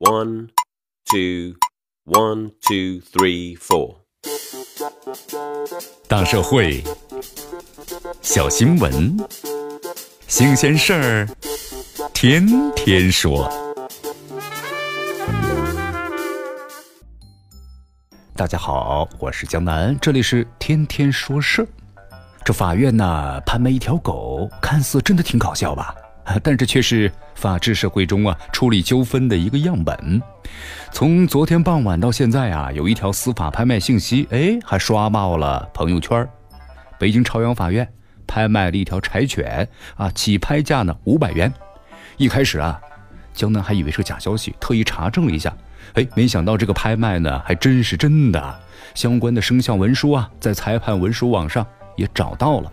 One, two, one, two, three, four。大社会，小新闻，新鲜事儿，天天说。大家好，我是江南，这里是天天说事儿。这法院呢，拍卖一条狗，看似真的挺搞笑吧？但这却是法治社会中啊处理纠纷的一个样本。从昨天傍晚到现在啊，有一条司法拍卖信息，哎，还刷爆了朋友圈。北京朝阳法院拍卖了一条柴犬啊，起拍价呢五百元。一开始啊，江南还以为是假消息，特意查证了一下，哎，没想到这个拍卖呢还真是真的。相关的生效文书啊，在裁判文书网上也找到了。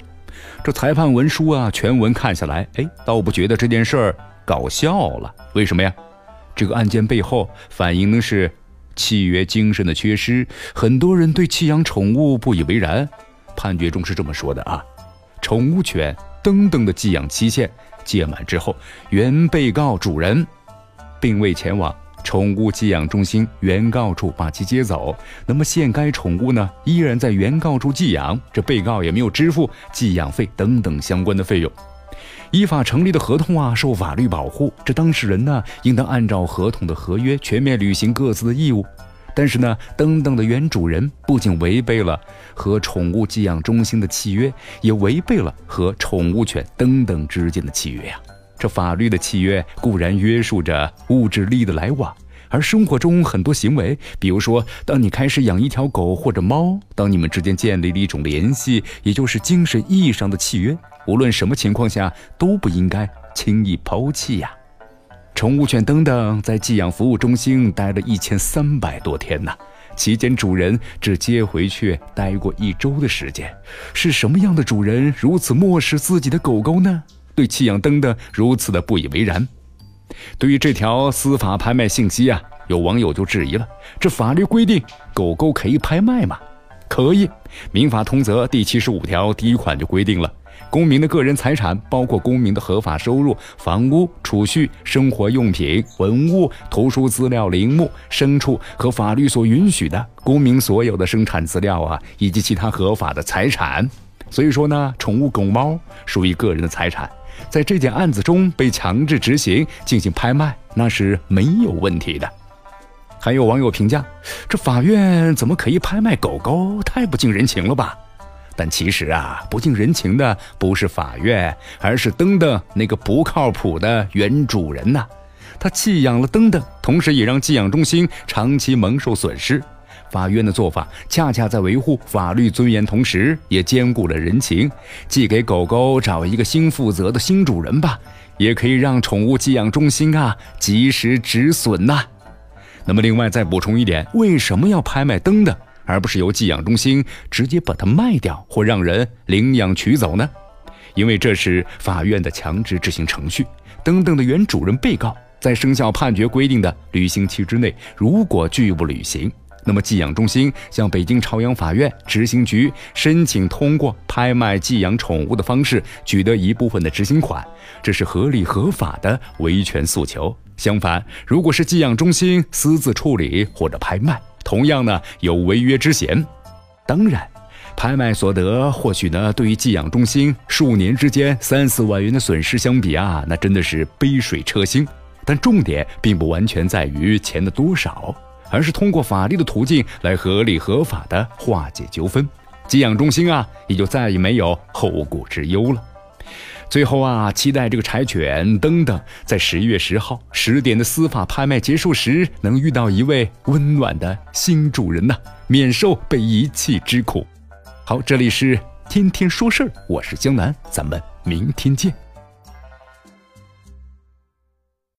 这裁判文书啊，全文看下来，哎，倒不觉得这件事儿搞笑了。为什么呀？这个案件背后反映的是契约精神的缺失，很多人对弃养宠物不以为然。判决中是这么说的啊：宠物犬登登的寄养期限届满之后，原被告主人并未前往。宠物寄养中心原告处把其接走，那么现该宠物呢依然在原告处寄养，这被告也没有支付寄养费等等相关的费用。依法成立的合同啊受法律保护，这当事人呢应当按照合同的合约全面履行各自的义务。但是呢，登登的原主人不仅违背了和宠物寄养中心的契约，也违背了和宠物犬登登之间的契约呀。这法律的契约固然约束着物质利益的来往，而生活中很多行为，比如说，当你开始养一条狗或者猫，当你们之间建立了一种联系，也就是精神意义上的契约，无论什么情况下都不应该轻易抛弃呀。宠物犬等等在寄养服务中心待了一千三百多天呢，期间主人只接回去待过一周的时间，是什么样的主人如此漠视自己的狗狗呢？对弃养灯的如此的不以为然，对于这条司法拍卖信息啊，有网友就质疑了：这法律规定狗狗可以拍卖吗？可以，《民法通则》第七十五条第一款就规定了，公民的个人财产，包括公民的合法收入、房屋、储蓄、生活用品、文物、图书资料、陵墓、牲畜和法律所允许的公民所有的生产资料啊，以及其他合法的财产。所以说呢，宠物狗猫属于个人的财产。在这件案子中被强制执行进行拍卖，那是没有问题的。还有网友评价：这法院怎么可以拍卖狗狗？太不近人情了吧！但其实啊，不近人情的不是法院，而是登登那个不靠谱的原主人呐。他弃养了登登，同时也让寄养中心长期蒙受损失。法院的做法恰恰在维护法律尊严，同时也兼顾了人情，既给狗狗找一个新负责的新主人吧，也可以让宠物寄养中心啊及时止损呐。那么，另外再补充一点，为什么要拍卖灯的，而不是由寄养中心直接把它卖掉或让人领养取走呢？因为这是法院的强制执行程序，灯灯的原主人被告在生效判决规定的履行期之内，如果拒不履行。那么，寄养中心向北京朝阳法院执行局申请通过拍卖寄养宠物的方式取得一部分的执行款，这是合理合法的维权诉求。相反，如果是寄养中心私自处理或者拍卖，同样呢有违约之嫌。当然，拍卖所得或许呢对于寄养中心数年之间三四万元的损失相比啊，那真的是杯水车薪。但重点并不完全在于钱的多少。而是通过法律的途径来合理合法的化解纠纷，寄养中心啊也就再也没有后顾之忧了。最后啊，期待这个柴犬等等，在十一月十号十点的司法拍卖结束时，能遇到一位温暖的新主人呐，免受被遗弃之苦。好，这里是天天说事儿，我是江南，咱们明天见。